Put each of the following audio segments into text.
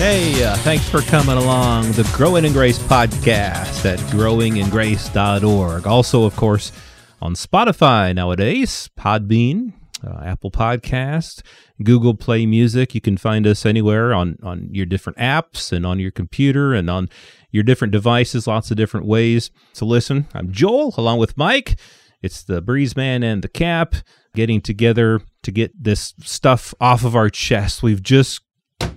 Hey, uh, thanks for coming along the Growing in Grace podcast at growingingrace.org. Also, of course, on Spotify nowadays, Podbean, uh, Apple Podcast, Google Play Music. You can find us anywhere on, on your different apps and on your computer and on your different devices, lots of different ways to listen. I'm Joel, along with Mike. It's the Breeze Man and the Cap getting together to get this stuff off of our chest. We've just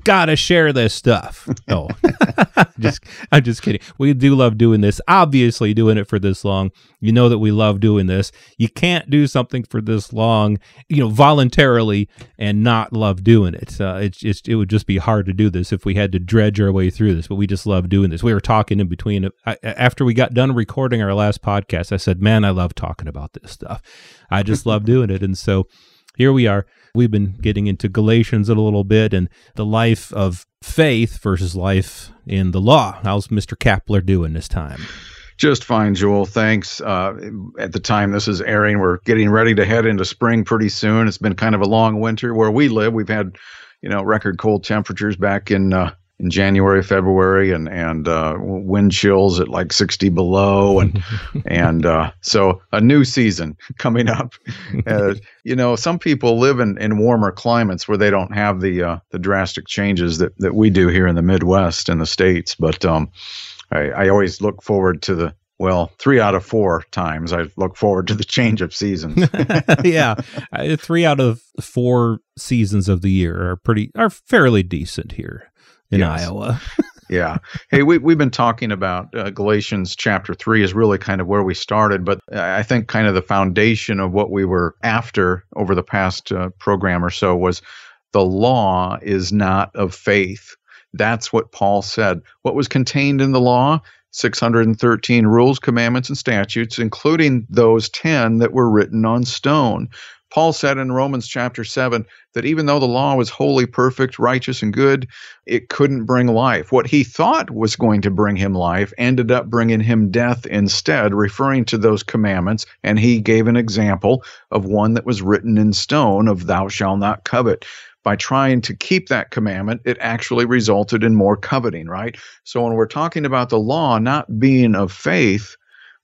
gotta share this stuff. Oh, just I'm just kidding. We do love doing this. Obviously, doing it for this long, you know that we love doing this. You can't do something for this long, you know, voluntarily and not love doing it. Uh, it's just it would just be hard to do this if we had to dredge our way through this. But we just love doing this. We were talking in between. I, after we got done recording our last podcast, I said, "Man, I love talking about this stuff. I just love doing it." And so here we are. We've been getting into Galatians a little bit and the life of faith versus life in the law. How's Mr. Kapler doing this time? Just fine, Joel. Thanks. Uh, at the time this is airing, we're getting ready to head into spring pretty soon. It's been kind of a long winter where we live. We've had, you know, record cold temperatures back in uh, in January, February, and and uh, wind chills at like 60 below, and and uh, so a new season coming up. Uh, you know, some people live in, in warmer climates where they don't have the uh, the drastic changes that, that we do here in the Midwest in the states. But um, I, I always look forward to the well, three out of four times I look forward to the change of seasons. yeah, uh, three out of four seasons of the year are pretty are fairly decent here in yes. Iowa. yeah. Hey, we, we've been talking about uh, Galatians chapter 3 is really kind of where we started, but I think kind of the foundation of what we were after over the past uh, program or so was the law is not of faith. That's what Paul said. What was contained in the law? 613 rules, commandments, and statutes, including those 10 that were written on stone. Paul said in Romans chapter 7 that even though the law was wholly perfect, righteous, and good, it couldn't bring life. What he thought was going to bring him life ended up bringing him death instead, referring to those commandments. And he gave an example of one that was written in stone of thou shalt not covet by trying to keep that commandment, it actually resulted in more coveting, right? So when we're talking about the law not being of faith,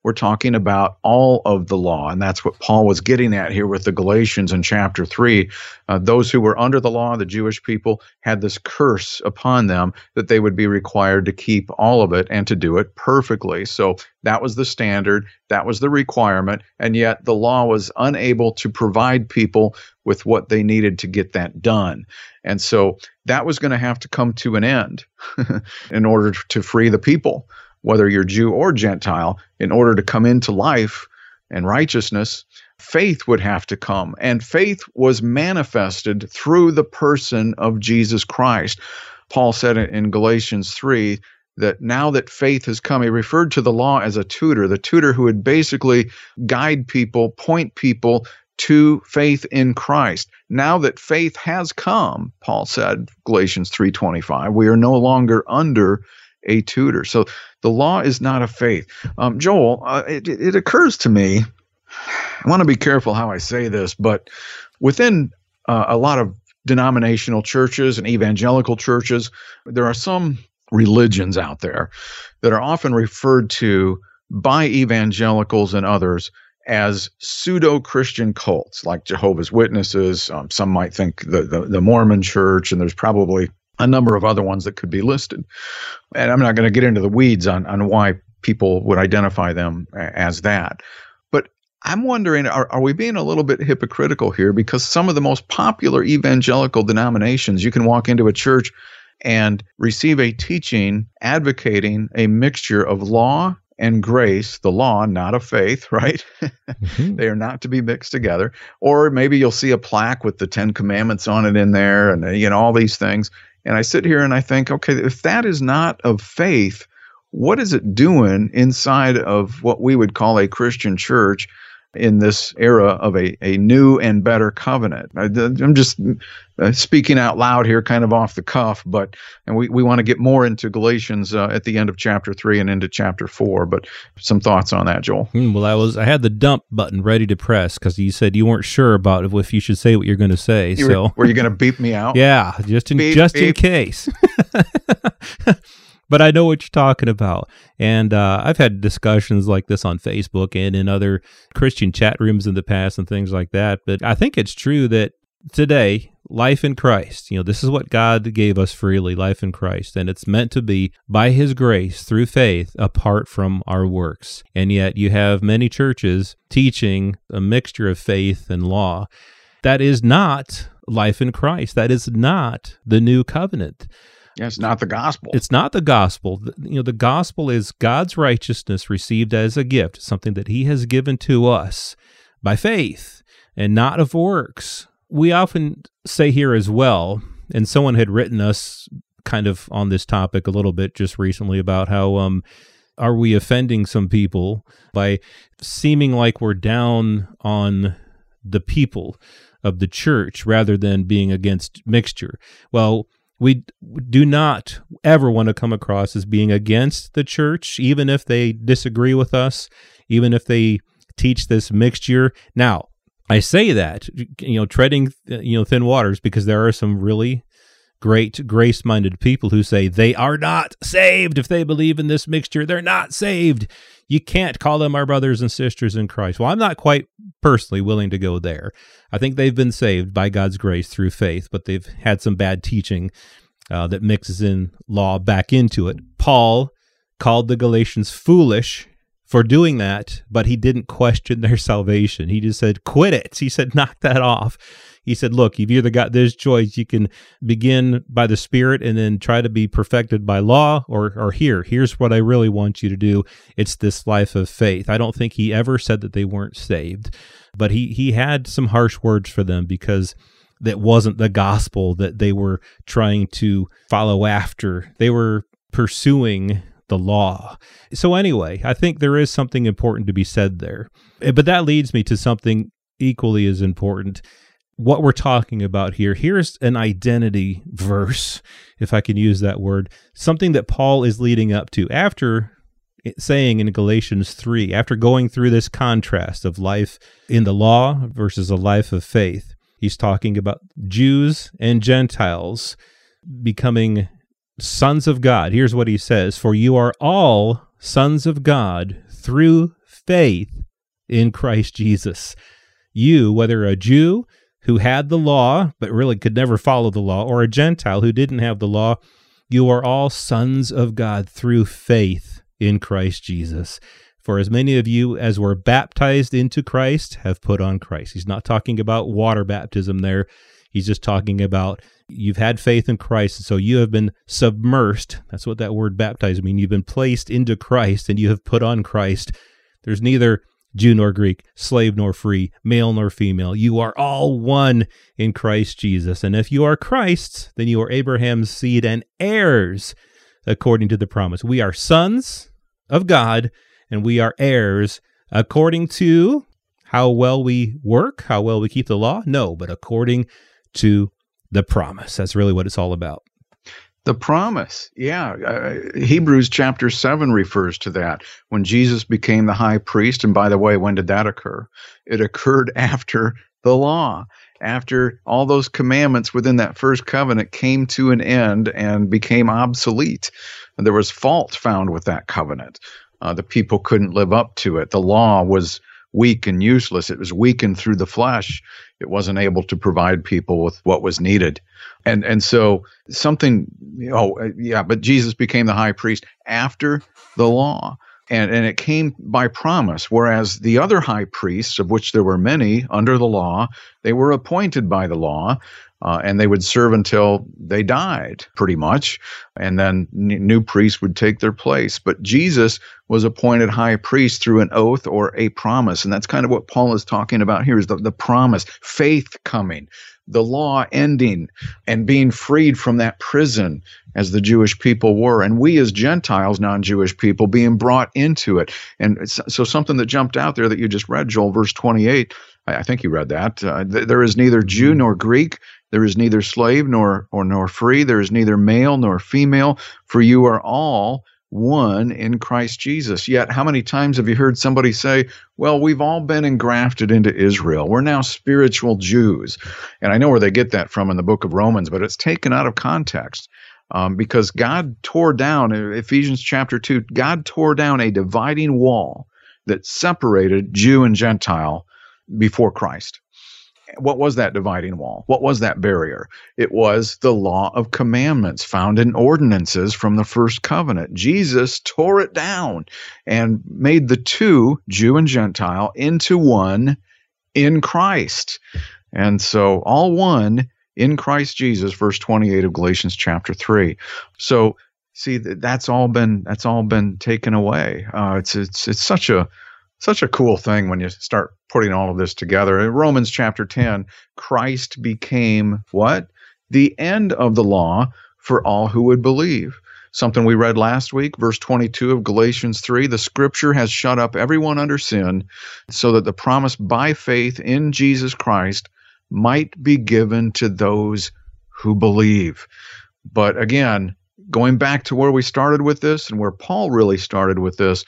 we're talking about all of the law. And that's what Paul was getting at here with the Galatians in chapter 3. Uh, those who were under the law, the Jewish people, had this curse upon them that they would be required to keep all of it and to do it perfectly. So that was the standard, that was the requirement. And yet the law was unable to provide people with what they needed to get that done. And so that was going to have to come to an end in order to free the people whether you're Jew or Gentile, in order to come into life and righteousness, faith would have to come. And faith was manifested through the person of Jesus Christ. Paul said in Galatians 3 that now that faith has come, he referred to the law as a tutor, the tutor who would basically guide people, point people to faith in Christ. Now that faith has come, Paul said, Galatians 3:25, we are no longer under a tutor. So the law is not a faith. Um, Joel, uh, it, it occurs to me, I want to be careful how I say this, but within uh, a lot of denominational churches and evangelical churches, there are some religions out there that are often referred to by evangelicals and others as pseudo Christian cults, like Jehovah's Witnesses. Um, some might think the, the, the Mormon Church, and there's probably a number of other ones that could be listed. And I'm not going to get into the weeds on, on why people would identify them as that. But I'm wondering are, are we being a little bit hypocritical here? Because some of the most popular evangelical denominations, you can walk into a church and receive a teaching advocating a mixture of law and grace, the law, not of faith, right? Mm-hmm. they are not to be mixed together. Or maybe you'll see a plaque with the Ten Commandments on it in there and you know all these things. And I sit here and I think, okay, if that is not of faith, what is it doing inside of what we would call a Christian church in this era of a, a new and better covenant. I, am just uh, speaking out loud here, kind of off the cuff, but and we, we want to get more into Galatians uh, at the end of chapter three and into chapter four. But some thoughts on that, Joel? Mm, well, I was I had the dump button ready to press because you said you weren't sure about if you should say what you're going to say. You so were, were you going to beep me out? yeah, just in Beep, just in case. but I know what you're talking about. And uh, I've had discussions like this on Facebook and in other Christian chat rooms in the past and things like that. But I think it's true that today, life in Christ, you know, this is what God gave us freely, life in Christ. And it's meant to be by His grace through faith apart from our works. And yet you have many churches teaching a mixture of faith and law. That is not life in Christ. That is not the new covenant. Yeah, it's not the gospel. It's not the gospel. You know, the gospel is God's righteousness received as a gift, something that He has given to us by faith and not of works. We often say here as well, and someone had written us kind of on this topic a little bit just recently about how um are we offending some people by seeming like we're down on the people of the church rather than being against mixture. Well, we do not ever want to come across as being against the church, even if they disagree with us, even if they teach this mixture. Now, I say that, you know, treading, uh, you know, thin waters because there are some really great grace minded people who say they are not saved if they believe in this mixture. They're not saved. You can't call them our brothers and sisters in Christ. Well, I'm not quite personally willing to go there. I think they've been saved by God's grace through faith, but they've had some bad teaching uh, that mixes in law back into it. Paul called the Galatians foolish for doing that, but he didn't question their salvation. He just said, quit it. He said, knock that off. He said, look, you've either got this choice. You can begin by the Spirit and then try to be perfected by law, or, or here, here's what I really want you to do. It's this life of faith. I don't think he ever said that they weren't saved, but he, he had some harsh words for them because that wasn't the gospel that they were trying to follow after. They were pursuing the law. So, anyway, I think there is something important to be said there. Eh, But that leads me to something equally as important. What we're talking about here, here's an identity verse, if I can use that word, something that Paul is leading up to after saying in Galatians 3, after going through this contrast of life in the law versus a life of faith. He's talking about Jews and Gentiles becoming sons of God. Here's what he says For you are all sons of God through faith in Christ Jesus. You, whether a Jew who had the law but really could never follow the law, or a Gentile who didn't have the law, you are all sons of God through faith in Christ Jesus. For as many of you as were baptized into Christ have put on Christ. He's not talking about water baptism there. He's just talking about you've had faith in Christ, and so you have been submersed. That's what that word baptized means. You've been placed into Christ and you have put on Christ. There's neither Jew nor Greek, slave nor free, male nor female. You are all one in Christ Jesus. And if you are Christ's, then you are Abraham's seed and heirs according to the promise. We are sons of God and we are heirs according to how well we work, how well we keep the law? No, but according to the promise. That's really what it's all about. The promise, yeah. Uh, Hebrews chapter 7 refers to that. When Jesus became the high priest, and by the way, when did that occur? It occurred after the law, after all those commandments within that first covenant came to an end and became obsolete. And there was fault found with that covenant. Uh, the people couldn't live up to it. The law was weak and useless. It was weakened through the flesh. It wasn't able to provide people with what was needed. And and so something oh uh, yeah, but Jesus became the high priest after the law. And and it came by promise whereas the other high priests of which there were many under the law, they were appointed by the law. Uh, and they would serve until they died, pretty much. And then n- new priests would take their place. But Jesus was appointed high priest through an oath or a promise. And that's kind of what Paul is talking about here is the, the promise, faith coming, the law ending, and being freed from that prison as the Jewish people were. And we as Gentiles, non Jewish people, being brought into it. And so something that jumped out there that you just read, Joel, verse 28. I think you read that. Uh, th- there is neither Jew nor Greek. There is neither slave nor or nor free. There is neither male nor female. For you are all one in Christ Jesus. Yet, how many times have you heard somebody say, Well, we've all been engrafted into Israel. We're now spiritual Jews. And I know where they get that from in the book of Romans, but it's taken out of context. Um, because God tore down, Ephesians chapter 2, God tore down a dividing wall that separated Jew and Gentile before Christ what was that dividing wall? What was that barrier? It was the law of commandments found in ordinances from the first covenant. Jesus tore it down and made the two, Jew and Gentile, into one in Christ. And so, all one in Christ Jesus, verse 28 of Galatians chapter 3. So, see, that's all been that's all been taken away. Uh, it's it's it's such a such a cool thing when you start putting all of this together. In Romans chapter 10, Christ became what? The end of the law for all who would believe. Something we read last week, verse 22 of Galatians 3 the scripture has shut up everyone under sin, so that the promise by faith in Jesus Christ might be given to those who believe. But again, going back to where we started with this and where Paul really started with this,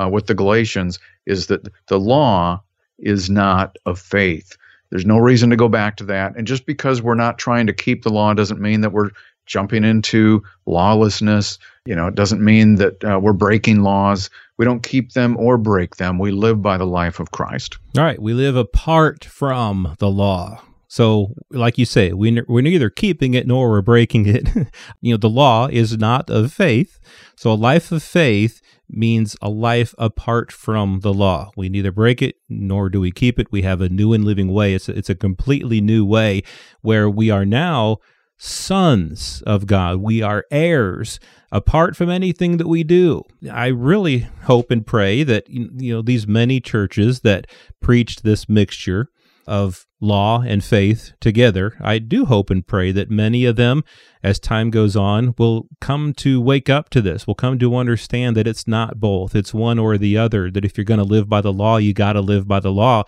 uh, with the Galatians, is that the law is not of faith. There's no reason to go back to that. And just because we're not trying to keep the law doesn't mean that we're jumping into lawlessness. You know, it doesn't mean that uh, we're breaking laws. We don't keep them or break them. We live by the life of Christ. All right. We live apart from the law. So, like you say, we, we're neither keeping it nor we're breaking it. you know, the law is not of faith. So, a life of faith means a life apart from the law. We neither break it nor do we keep it. We have a new and living way. It's a, it's a completely new way where we are now sons of God. We are heirs apart from anything that we do. I really hope and pray that you know these many churches that preached this mixture of law and faith together. I do hope and pray that many of them, as time goes on, will come to wake up to this, will come to understand that it's not both, it's one or the other, that if you're going to live by the law, you got to live by the law,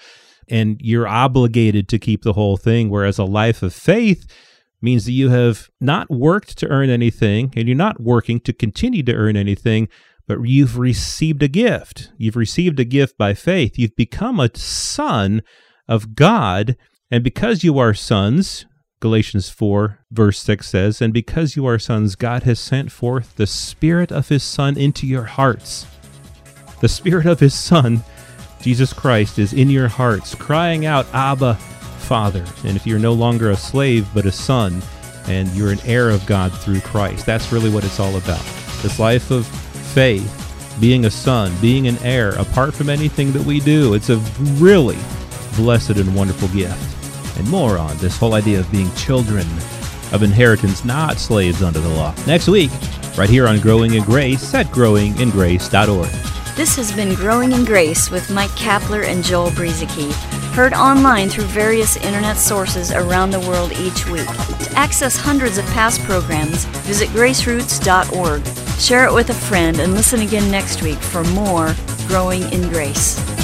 and you're obligated to keep the whole thing. Whereas a life of faith, means that you have not worked to earn anything and you're not working to continue to earn anything, but you've received a gift. You've received a gift by faith. You've become a son of God. And because you are sons, Galatians 4, verse 6 says, And because you are sons, God has sent forth the Spirit of His Son into your hearts. The Spirit of His Son, Jesus Christ, is in your hearts, crying out, Abba, Father. And if you're no longer a slave, but a son, and you're an heir of God through Christ, that's really what it's all about. This life of faith, being a son, being an heir, apart from anything that we do, it's a really blessed and wonderful gift. And more on this whole idea of being children of inheritance, not slaves under the law. Next week, right here on Growing in Grace at growingingrace.org. This has been Growing in Grace with Mike Kapler and Joel Brueseke, heard online through various internet sources around the world each week. To access hundreds of past programs, visit graceroots.org. Share it with a friend and listen again next week for more Growing in Grace.